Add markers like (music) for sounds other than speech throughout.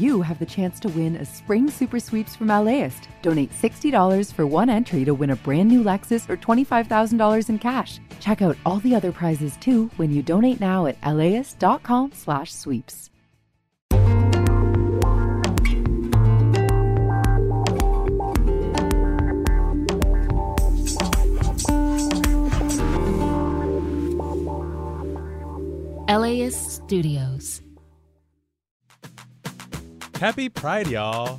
you have the chance to win a spring super sweeps from LAist. Donate $60 for one entry to win a brand new Lexus or $25,000 in cash. Check out all the other prizes too when you donate now at laist.com/sweeps. LAist Studios. Happy Pride, y'all!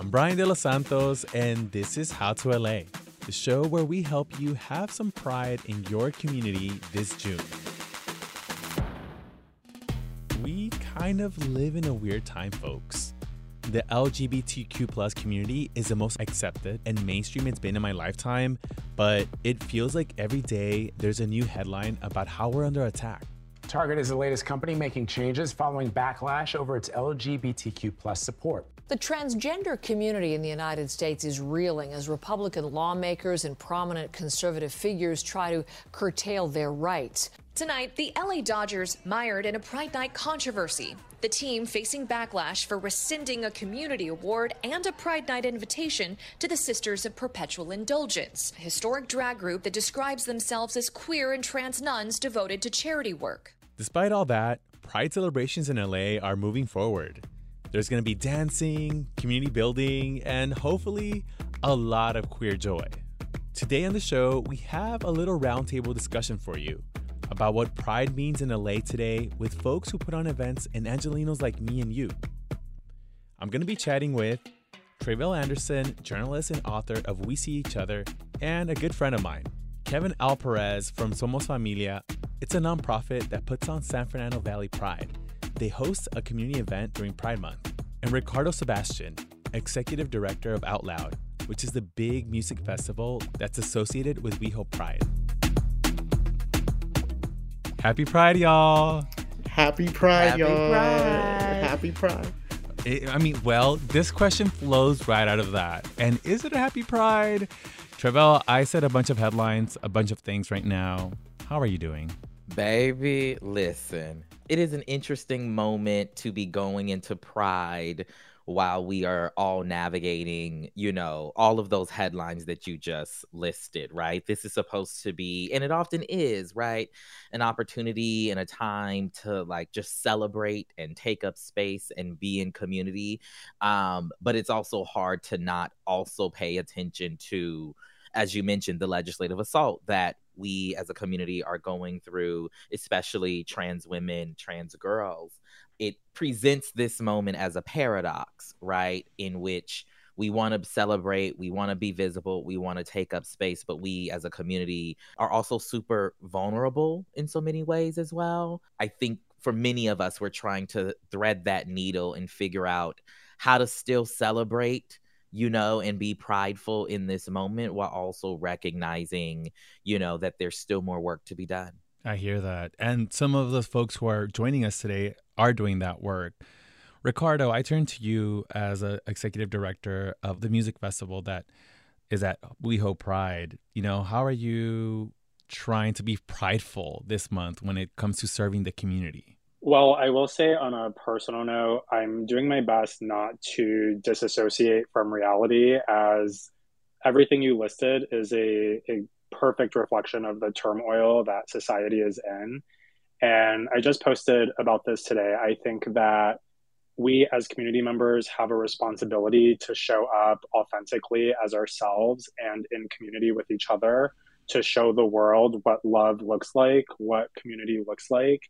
I'm Brian De Los Santos, and this is How to LA, the show where we help you have some pride in your community this June. We kind of live in a weird time, folks. The LGBTQ plus community is the most accepted and mainstream it's been in my lifetime, but it feels like every day there's a new headline about how we're under attack. Target is the latest company making changes following backlash over its LGBTQ plus support. The transgender community in the United States is reeling as Republican lawmakers and prominent conservative figures try to curtail their rights. Tonight, the LA Dodgers mired in a Pride Night controversy. The team facing backlash for rescinding a community award and a Pride Night invitation to the Sisters of Perpetual Indulgence, a historic drag group that describes themselves as queer and trans nuns devoted to charity work. Despite all that, Pride celebrations in LA are moving forward. There's going to be dancing, community building, and hopefully a lot of queer joy. Today on the show, we have a little roundtable discussion for you about what pride means in LA today with folks who put on events and Angelinos like me and you. I'm going to be chatting with Tre'vell Anderson, journalist and author of We See Each Other, and a good friend of mine, Kevin Al Perez from Somos Familia. It's a nonprofit that puts on San Fernando Valley Pride. They host a community event during Pride Month. And Ricardo Sebastian, executive director of Out Loud, which is the big music festival that's associated with WeHo Pride. Happy Pride, y'all. Happy Pride, Happy y'all. Pride. Happy Pride. It, I mean, well, this question flows right out of that. And is it a happy Pride? Tre'vell, I said a bunch of headlines, a bunch of things right now. How are you doing? Baby, listen. It is an interesting moment to be going into Pride while we are all navigating, you know, all of those headlines that you just listed, right? This is supposed to be, and it often is, right? An opportunity and a time to like just celebrate and take up space and be in community. Um, but it's also hard to not also pay attention to, as you mentioned, the legislative assault that we as a community are going through, especially trans women, trans girls it presents this moment as a paradox, right? In which we want to celebrate, we want to be visible, we want to take up space, but we as a community are also super vulnerable in so many ways as well. I think for many of us, we're trying to thread that needle and figure out how to still celebrate you know, and be prideful in this moment while also recognizing, you know, that there's still more work to be done. I hear that. And some of the folks who are joining us today are doing that work. Ricardo, I turn to you as an executive director of the music festival that is at WeHo Pride. You know, how are you trying to be (laughs) prideful this month when it comes to serving the community? Well, I will say on a personal note, I'm doing my best not to disassociate from reality as everything you listed is a, a perfect reflection of the turmoil that society is in. And I just posted about this today. I think that we as community members have a responsibility to show up authentically as ourselves and in community with each other to show the world what love looks like, what community looks like,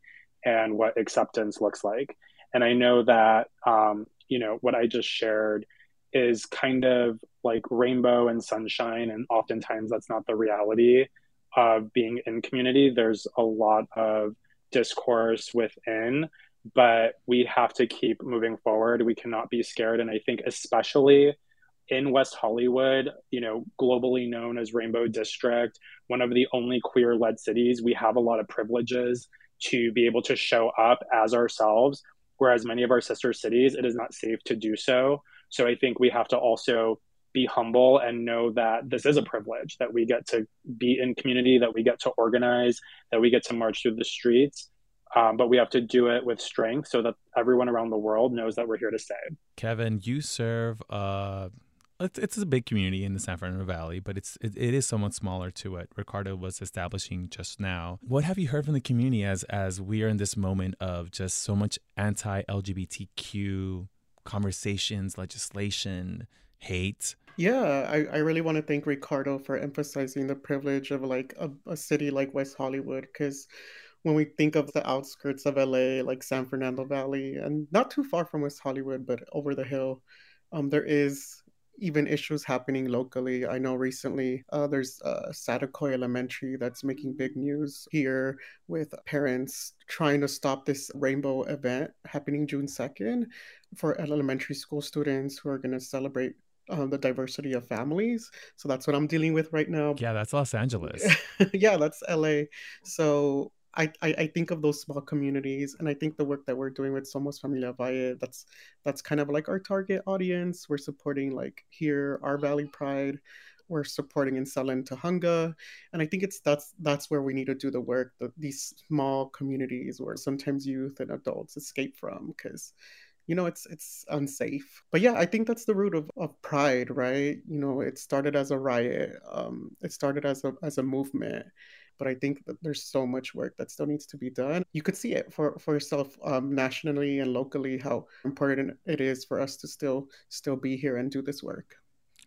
and what acceptance looks like. And I know that, um, you know, what I just shared is kind of like rainbow and sunshine. And oftentimes that's not the reality of being in community. There's a lot of discourse within, but we have to keep moving forward. We cannot be scared. And I think, especially in West Hollywood, you know, globally known as Rainbow District, one of the only queer led cities, we have a lot of privileges to be able to show up as ourselves. Whereas many of our sister cities, it is not safe to do so. So I think we have to also be humble and know that this is a privilege that we get to be in community, that we get to organize, that we get to march through the streets. Um, but we have to do it with strength so that everyone around the world knows that we're here to stay. Kevin, you serve uh, it's, it's a big community in the San Fernando Valley, but it's it, it is somewhat smaller to what Ricardo was establishing just now. What have you heard from the community as as we are in this moment of just so much anti LGBTQ conversations, legislation, hate? Yeah, I, I really want to thank Ricardo for emphasizing the privilege of like a, a city like West Hollywood because when we think of the outskirts of LA, like San Fernando Valley, and not too far from West Hollywood, but over the hill, um, there is even issues happening locally. I know recently uh, there's uh, Elementary that's making big news here with parents trying to stop this rainbow event happening June 2nd for elementary school students who are going to celebrate um, the diversity of families. So that's what I'm dealing with right now. Yeah, that's Los Angeles. (laughs) yeah, that's LA. So I, I, I think of those small communities and I think the work that we're doing with Somos Familia Valle, that's that's kind of like our target audience. We're supporting like here, our Valley Pride. We're supporting in Sunland Tujunga. And I think it's that's that's where we need to do the work, the, these small communities where sometimes youth and adults escape from because you know it's it's unsafe but yeah i think that's the root of, of pride right you know it started as a riot um, it started as a as a movement but I think that there's so much work that still needs to be done. You could see it for, for yourself um, nationally and locally how important it is for us to still still be here and do this work.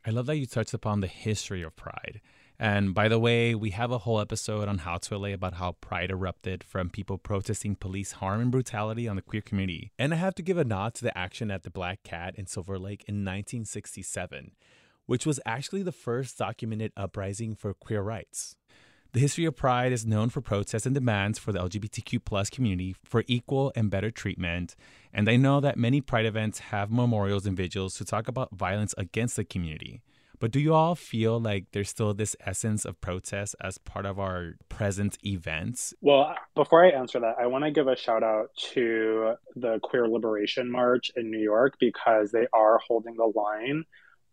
I love that you touched upon the history of Pride. And by the way, we have a whole episode on How to LA about how Pride erupted from people protesting police harm and brutality on the queer community. And I have to give a nod to the action at the Black Cat in Silver Lake in 1967, which was actually the first documented uprising for queer rights. The history of Pride is known for protests and demands for the LGBTQ plus community for equal and better treatment. And I know that many Pride events have memorials and vigils to talk about violence against the community. But do you all feel like there's still this essence of protest as part of our present events? Well, before I answer that, I want to give a shout out to the Queer Liberation March in New York because they are holding the line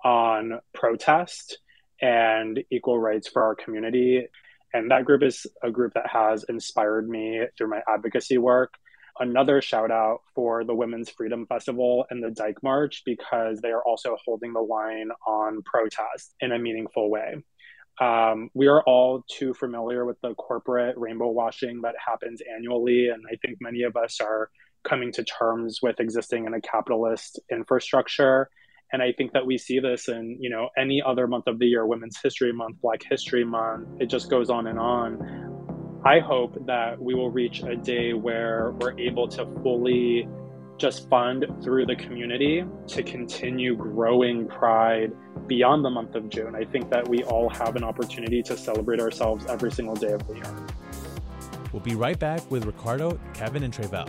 on protest and equal rights for our community. And that group is a group that has inspired me through my advocacy work. Another shout out for the Women's Freedom Festival and the Dyke March because they are also holding the line on protest in a meaningful way. Um, we are all too familiar with the corporate rainbow washing that happens annually, and I think many of us are coming to terms with existing in a capitalist infrastructure and i think that we see this in you know any other month of the year women's history month black history month it just goes on and on. I hope that we will reach a day where we're able to fully just fund through the community to continue growing pride beyond the month of june. I think that we all have an opportunity to celebrate ourselves every single day of the year. We'll be right back with ricardo kevin and tre'vell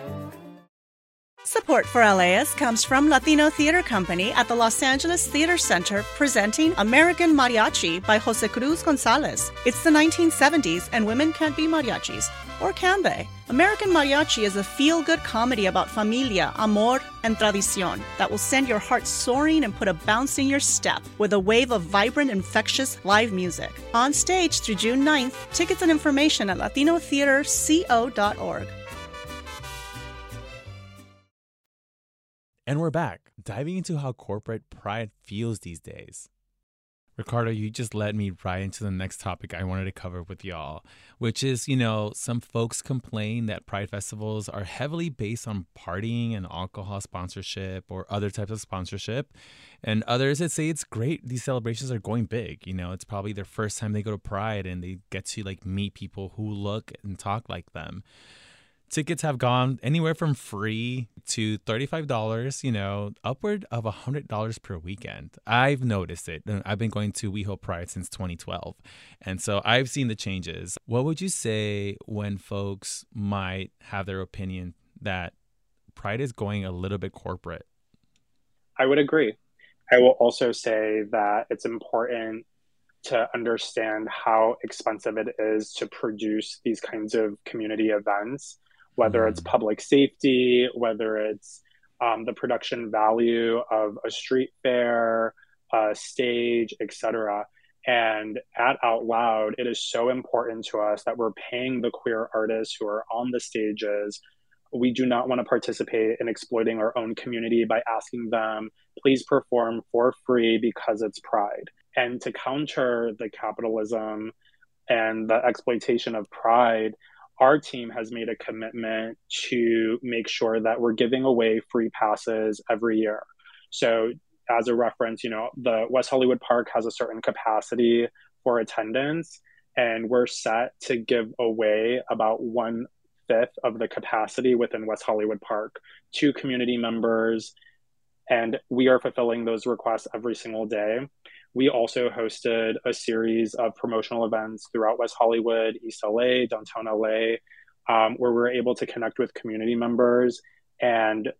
Support for LAist comes from Latino Theater Company at the Los Angeles Theater Center presenting American Mariachi by Jose Cruz Gonzalez. It's the 1970s and women can't be mariachis. Or can they? American Mariachi is a feel good comedy about familia, amor, and tradicion that will send your heart soaring and put a bounce in your step with a wave of vibrant, infectious live music. On stage through June 9th, tickets and information at latinotheaterco.org. And we're back, diving into how corporate pride feels these days. Ricardo, you just led me right into the next topic I wanted to cover with y'all, which is, you know, some folks complain that Pride festivals are heavily based on partying and alcohol sponsorship or other types of sponsorship. And others that say it's great. These celebrations are going big. You know, it's probably their first time they go to Pride and they get to like meet people who look and talk like them tickets have gone anywhere from free to $35, you know, upward of $100 per weekend. I've noticed it. Uh, I've been going to WeHo Pride since 2012. And so I've seen the changes. What would you say when folks might have their opinion that Pride is going a little bit corporate? I would agree. I will also say that it's important to understand how expensive it is to produce these kinds of community events whether it's mm. public safety, whether it's um, the production value of a street fair, a stage, etc. And at Out Loud, it is so important to us that we're paying the queer artists who are on the stages. We do not want to participate in exploiting our own community by asking them, please perform for free because it's pride. And to counter the capitalism and the exploitation of pride, our team has made a commitment to make sure that we're giving away free passes every year. So, as a reference, you know, the West Hollywood Park has a certain capacity for attendance, and we're set to give away about one fifth of the capacity within West Hollywood Park to community members. And we are fulfilling those requests every single day we also hosted a series of promotional events throughout West Hollywood, East LA, downtown LA, um, where we are able to connect with community members and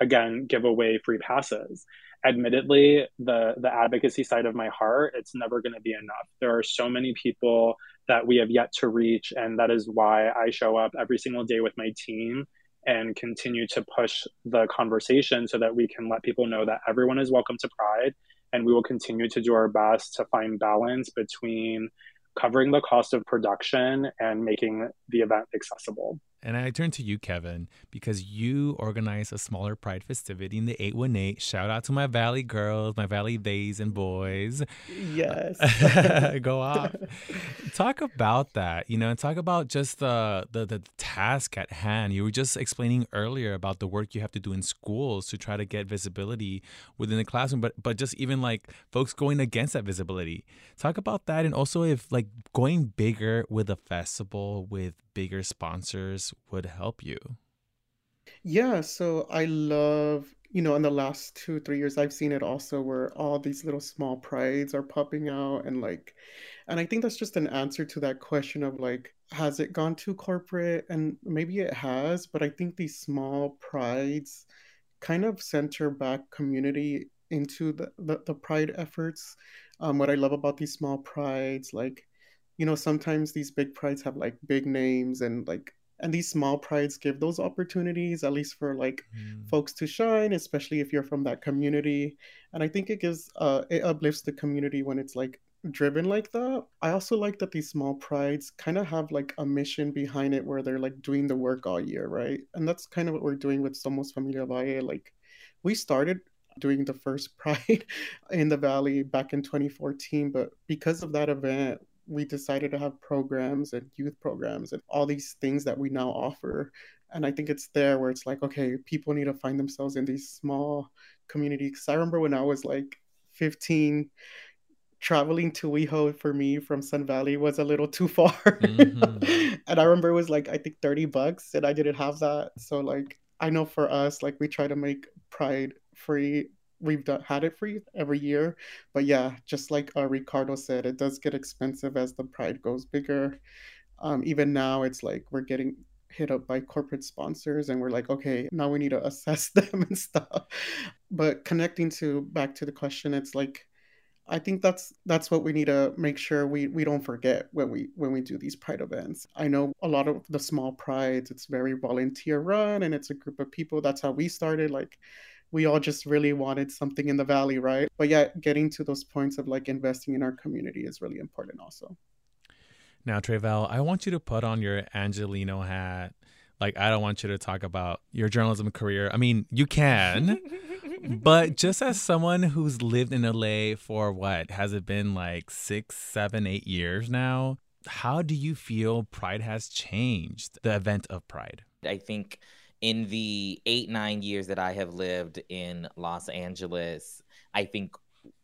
again give away free passes. Admittedly, the the advocacy side of my heart, it's never going to be enough. There are so many people that we have yet to reach, and that is why I show up every single day with my team and continue to push the conversation so that we can let people know that everyone is welcome to Pride and we will continue to do our best to find balance between covering the cost of production and making the event accessible. And I turn to you, Kevin, because you organize a smaller Pride festivity in the 818. Shout out to my Valley girls, my Valley days and boys. Yes. (laughs) Go (laughs) off. talk about that, you know, and talk about just the, the, the task at hand. You were just explaining earlier about the work you have to do in schools to try to get visibility within the classroom, but but just even like folks going against that visibility. Talk about that and also if like going bigger with a festival with bigger sponsors would help you? Yeah, so I love, you know, in the last two, three years, I've seen it also where all these little small prides are popping out and like, and I think that's just an answer to that question of like, has it gone too corporate? And maybe it has, but I think these small prides kind of center back community into the, the, the pride efforts. Um, what I love about these small prides, like you know sometimes these big prides have like big names and like and these small prides give those opportunities at least for like mm. folks to shine especially if you're from that community. And i think it gives uh it uplifts the community when it's like driven like that. I also like that these small prides kind of have like a mission behind it where they're like doing the work all year right? And that's kind of what we're doing with somos familia valle. Like we started doing the first (laughs) pride in the valley back in 2014 but because of that event we decided to have programs and youth programs and all these things that we now offer. And I think it's there where it's like, okay, people need to find themselves in these small communities. I remember when I was like 15, traveling to WeHo for me from Sun Valley was a little too (laughs) far. Mm-hmm. and I remember it was like, I think 30 bucks, and I didn't have that. So, like, I know for us, like, we try to make Pride free we've done, had it free every year. But yeah, just like uh, Ricardo said, it does get expensive as the pride goes bigger. Um, even now, it's like we're getting hit up by corporate sponsors and we're like okay now we need to assess (laughs) them and stuff but connecting to back to the question it's like i think that's that's what we need to make sure we we don't forget when we when we do these pride events i know a lot of the small prides it's very volunteer run and it's a group of people that's how we started like we all just really wanted something in the valley, right? But yeah, getting to those points of like investing in our community is really important also. Now, Tre'vell, I want you to put on your Angelino hat. Like, I don't want you to talk about your journalism career. I mean, you can, (laughs) but just as someone who's lived in LA for what has it been like six, seven, eight years now? How do you feel Pride has changed the event of Pride? I think in the eight, nine years that I have lived in Los Angeles, I think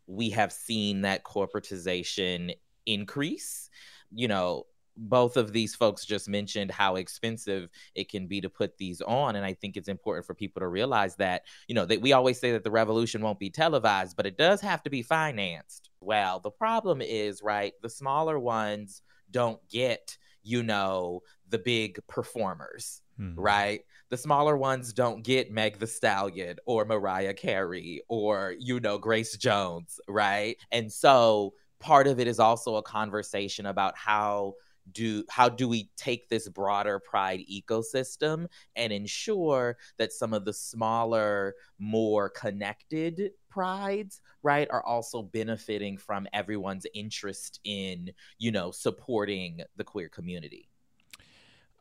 we have seen that corporatization increase. You know, both of these folks just mentioned how expensive it can be to put these on and i think it's important for people to realize that you know that we always say that the revolution won't be televised but it does have to be financed well the problem is right the smaller ones don't get you know the big performers hmm. right the smaller ones don't get meg the stallion or mariah carey or you know grace jones right? And so part of it is also a conversation about how do how do we take this broader pride ecosystem and ensure that some of the smaller more connected prides right are also benefiting from everyone's interest in you know supporting the queer community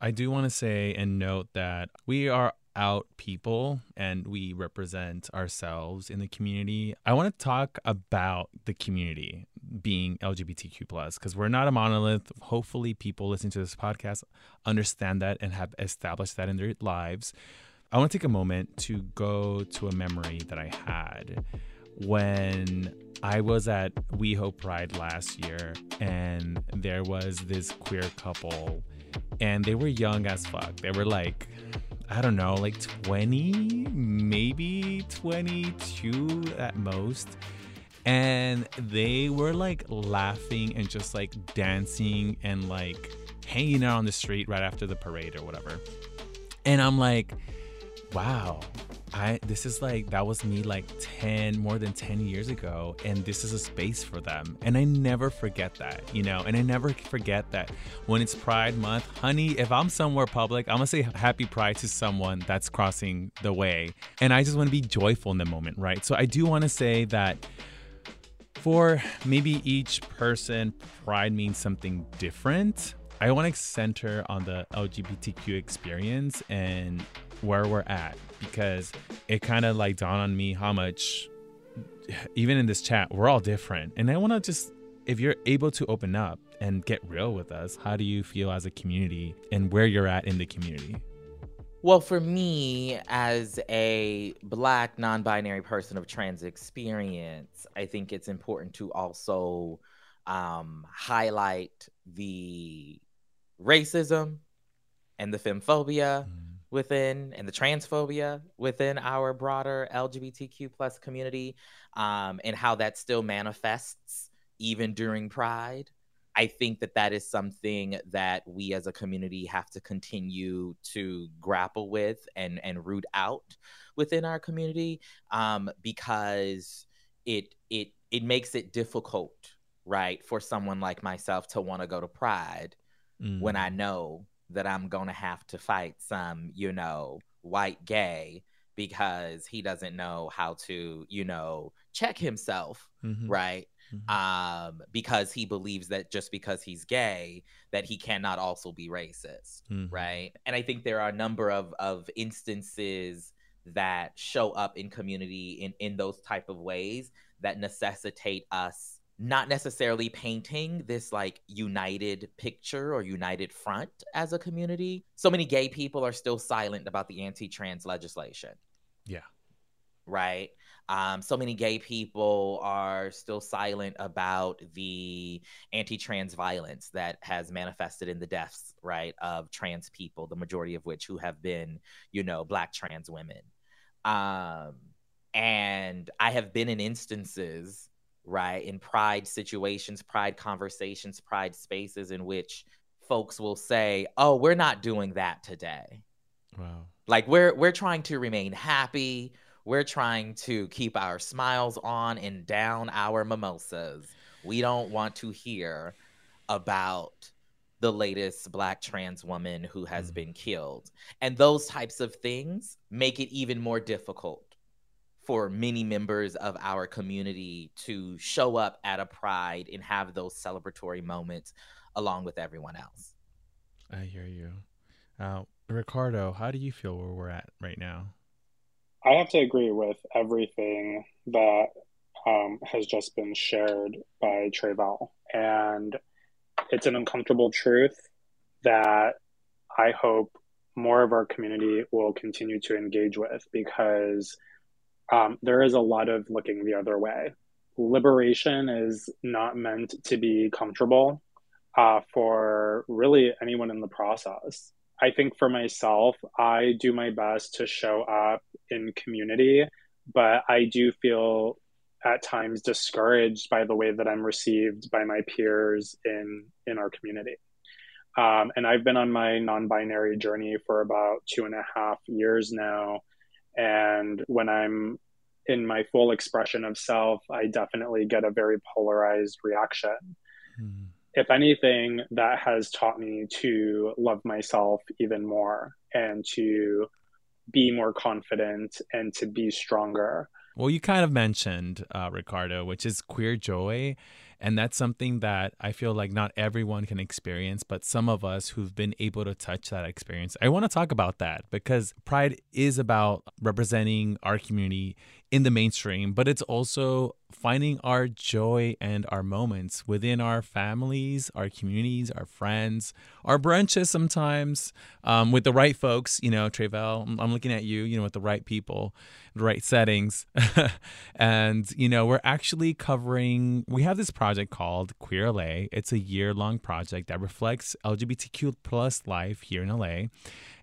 I do want to say and note that we are out people and we represent ourselves in the community. I want to talk about the community being LGBTQ plus because we're not a monolith. Hopefully, people listening to this podcast understand that and have established that in their lives. I want to take a moment to go to a memory that I had when I was at WeHo Pride last year, and there was this queer couple, and they were young as fuck. They were like I don't know, like 20, maybe 22 at most. And they were like laughing and just like dancing and like hanging out on the street right after the parade or whatever. And I'm like, wow, I this is like that was me like 10 more than 10 years ago and this is a space for them. And I never forget that you know? And I never forget that when it's pride month honey if I'm somewhere public I'm to say happy pride to someone that's crossing the way. And I just want to be joyful in the moment right? So I do want to say that for maybe each person pride means something different. I want to center on the LGBTQ experience and where we're at because it kind of like dawned on me how much even in this chat we're all different. And i want to just if you're able to open up and get real with us how do you feel as a community and where you're at in the community? Well for me as a black non-binary person of trans experience i think it's important to also um, highlight the racism and the femmephobia mm within and the transphobia within our broader LGBTQ plus community um, and how that still manifests even during Pride. I think that that is something that we as a community have to continue to grapple with and and root out within our community um, because it it it makes it difficult, right, for someone like myself to want to go to Pride mm. when I know that I'm going to have to fight some, you know, white gay because he doesn't know how to, you know, check himself, mm-hmm. right? Mm-hmm. Um, because he believes that just because he's gay, that he cannot also be racist, mm-hmm. right? And I think there are a number of of instances that show up in community in in those type of ways that necessitate us not necessarily painting this like united picture or united front as a community. So many gay people are still silent about the anti trans legislation. Yeah. Right. Um, so many gay people are still silent about the anti trans violence that has manifested in the deaths, right, of trans people, the majority of which who have been, you know, black trans women. Um, and I have been in instances right? In pride situations, pride conversations, pride spaces in which folks will say, "Oh, we're not doing that today." Wow. Like we're we're trying to remain happy. We're trying to keep our smiles on and down our mimosas. We don't want to hear about the latest black trans woman who has mm. been killed. And those types of things make it even more difficult for many members of our community to show up at a pride and have those celebratory moments along with everyone else. I hear you. Uh, Ricardo, how do you feel where we're at right now? I have to agree with everything that um, has just been shared by Tre'vell. And it's an uncomfortable truth that I hope more of our community will continue to engage with because um, there is a lot of looking the other way. Liberation is not meant to be comfortable uh, for really anyone in the process. I think for myself, I do my best to show up in community, but I do feel at times discouraged by the way that I'm received by my peers in in our community. Um, and I've been on my non-binary journey for about two and a half years now. And when I'm in my full expression of self, I definitely get a very polarized reaction. Mm. If anything, that has taught me to love myself even more and to be more confident and to be stronger. Well, you kind of mentioned, uh, Ricardo, which is queer joy. And that's something that I feel like not everyone can experience, but some of us who've been able to touch that experience. I want to talk about that because Pride is about representing our community in the mainstream, but it's also finding our joy and our moments within our families, our communities, our friends, our brunches sometimes um, with the right folks. You know, Tre'vell, I'm looking at you, you know, with the right people, the right settings. (laughs) and, you know, we're actually covering, we have this project called Queer LA. It's a year long project that reflects LGBTQ plus life here in LA.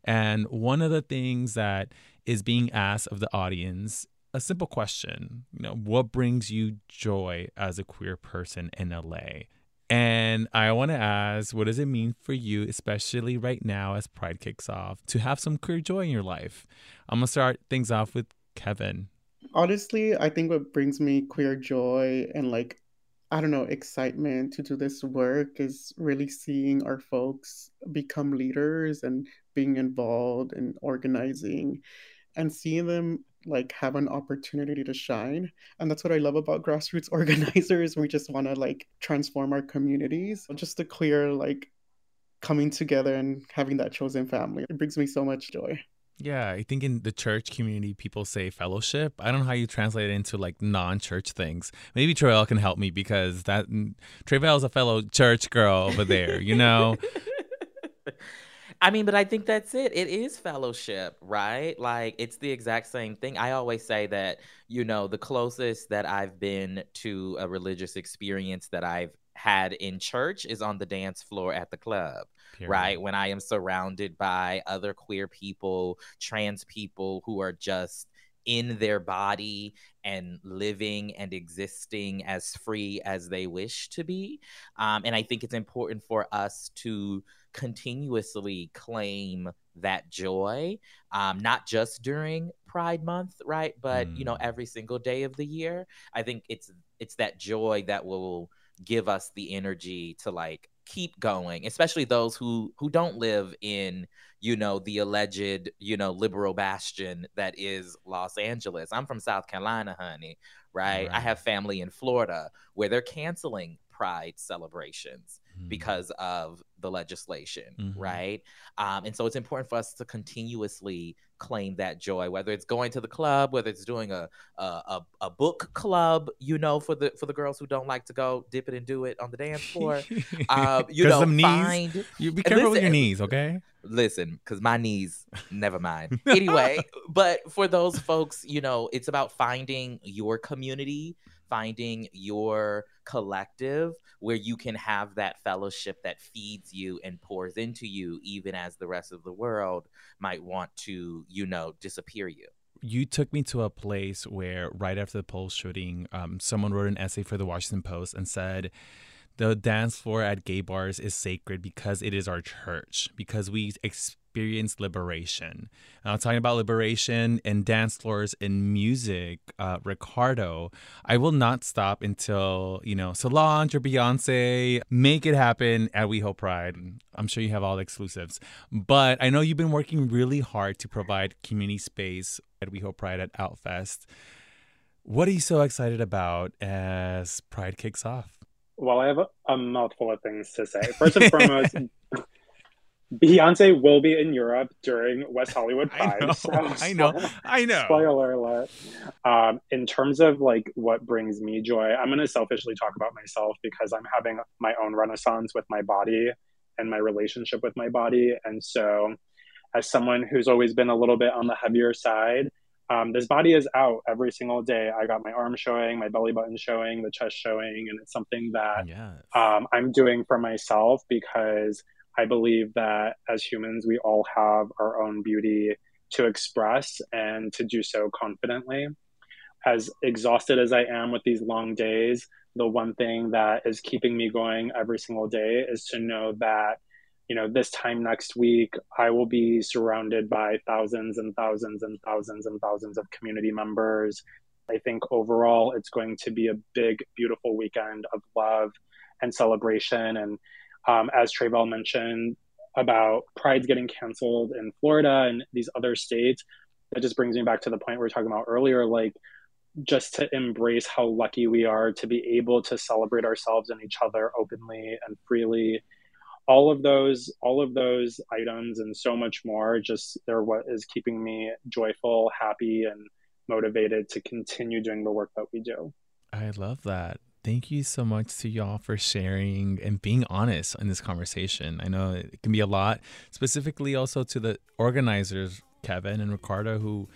And one of the things that is being asked of the audience a simple question. You know, what brings you joy as a queer person in LA? And I want to ask, what does it mean for you, especially right now as Pride kicks off, to have some queer joy in your life? I'm going to start things off with Kevin. Honestly, I think what brings me queer joy and like, I don't know, excitement to do this work is really seeing our folks become leaders and being involved in organizing and seeing them like have an opportunity to shine and that's what i love about grassroots (laughs) organizers we just want to like transform our communities just a clear like coming together and having that chosen family it brings me so much joy yeah, I think in the church community, people say fellowship. I don't know how you translate it into like non-church things. Maybe Tre'vell can help me because that mm, Tre'vell is a fellow church girl over there, you know. (laughs) I mean, but I think that's it. It is fellowship, right? Like it's the exact same thing. I always say that, you know, the closest that I've been to a religious experience that I've had in church is on the dance floor at the club, Period. right? When I am surrounded by other queer people, trans people who are just in their body and living and existing as free as they wish to be. Um, and I think it's important for us to continuously claim that joy, um, not just during Pride Month, right? But mm. you know, mm. every single day of the year. I think it's it's that joy that will give us the energy to like keep going especially those who who don't live in you know the alleged you know liberal bastion that is los angeles i'm from south carolina honey right, right. i have family in florida where they're canceling pride celebrations mm-hmm. because of the legislation, mm-hmm. right? Um, and so it's important for us to continuously claim that joy, whether it's going to the club, whether it's doing a a, a book club, you know, for the for the girls who don't like to go dip it and do it on the dance floor. um, (laughs) you know, knees, find you be careful listen, with your knees, okay? Listen, because my knees, never mind. (laughs) anyway, but for those folks, you know, it's about finding your community finding your collective where you can have that fellowship that feeds you and pours into you, even as the rest of the world might want to, you know, disappear you. You took me to a place where right after the Pulse shooting, um, someone wrote an essay for the Washington Post and said, the dance floor at gay bars is sacred because it is our church, because we experience liberation. I'm talking about liberation and dance floors and music. Uh, Ricardo, I will not stop until, you know, Solange or Beyonce make it happen at WeHo Pride. I'm sure you have all the exclusives. But I know you've been working really hard to provide community space at WeHo Pride at Outfest. What are you so excited about as Pride kicks off? Well, I have a mouthful of things to say. First and foremost, (laughs) Beyonce will be in Europe during West Hollywood Pride. I know, so, (laughs) I know, (laughs) I know. Spoiler alert. Um, in terms of like what brings me joy, I'm going to selfishly talk about myself because I'm having my own renaissance with my body and my relationship with my body. And so, as someone who's always been a little bit on the heavier side, um, this body is out every single day. I got my arm showing, my belly button showing, the chest showing, and it's something that yes. um, I'm doing for myself because I believe that as humans, we all have our own beauty to express and to do so confidently. As exhausted as I am with these long days, the one thing that is keeping me going every single day is to know that you know this time next week i will be surrounded by thousands and thousands and thousands and thousands of community members i think overall it's going to be a big beautiful weekend of love and celebration and um, as Tre'vell mentioned about pride's getting canceled in florida and these other states that just brings me back to the point we were talking about earlier like just to embrace how lucky we are to be able to celebrate ourselves and each other openly and freely. All of those all of those items and so much more just they're what is keeping me joyful happy and motivated to continue doing the work that we do. I love that thank you so much to y'all for sharing and being honest in this conversation i know it can be a lot specifically also to the organizers kevin and ricardo who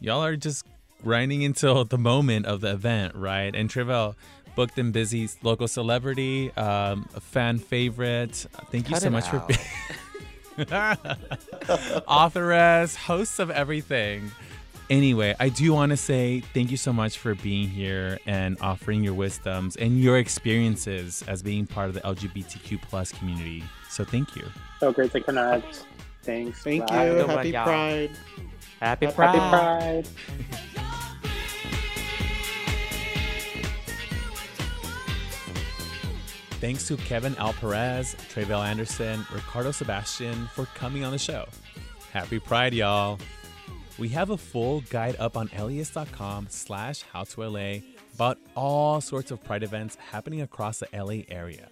y'all are just grinding until the moment of the event right and Tre'vell booked and busy local celebrity, um, a fan favorite. Thank you Cut so much out. for being (laughs) authoress, hosts of everything. Anyway, I do want to say thank you so much for being here and offering your wisdoms and your experiences as being part of the LGBTQ plus community. So thank you. so great to connect thanks Thank Bye. you. Oh Good one, Happy y'all. Pride. Happy happy Pride. pride Thanks to Kevin Al Perez, Tre'vell Anderson, Ricardo Sebastian for coming on the show. Happy Pride, y'all. We have a full guide up on LAist.com slash how to LA about all sorts of Pride events happening across the LA area.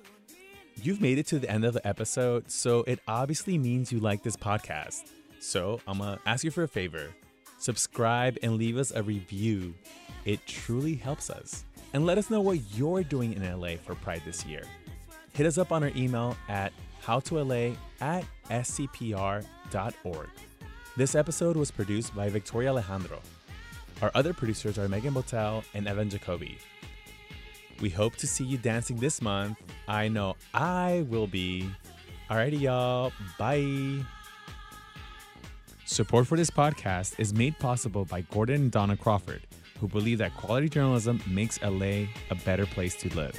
You've made it to the end of the episode, so it obviously means you like this podcast. So I'm gonna ask you for a favor. Subscribe and leave us a review. It truly helps us. And let us know what you're doing in LA for Pride this year. Hit us up on our email at howtola at scpr.org. This episode was produced by Victoria Alejandro. Our other producers are Megan Botel and Evan Jacoby. We hope to see you dancing this month. I know I will be. Alrighty, y'all. Bye. Support for this podcast is made possible by Gordon and Donna Crawford, who believe that quality journalism makes LA a better place to live.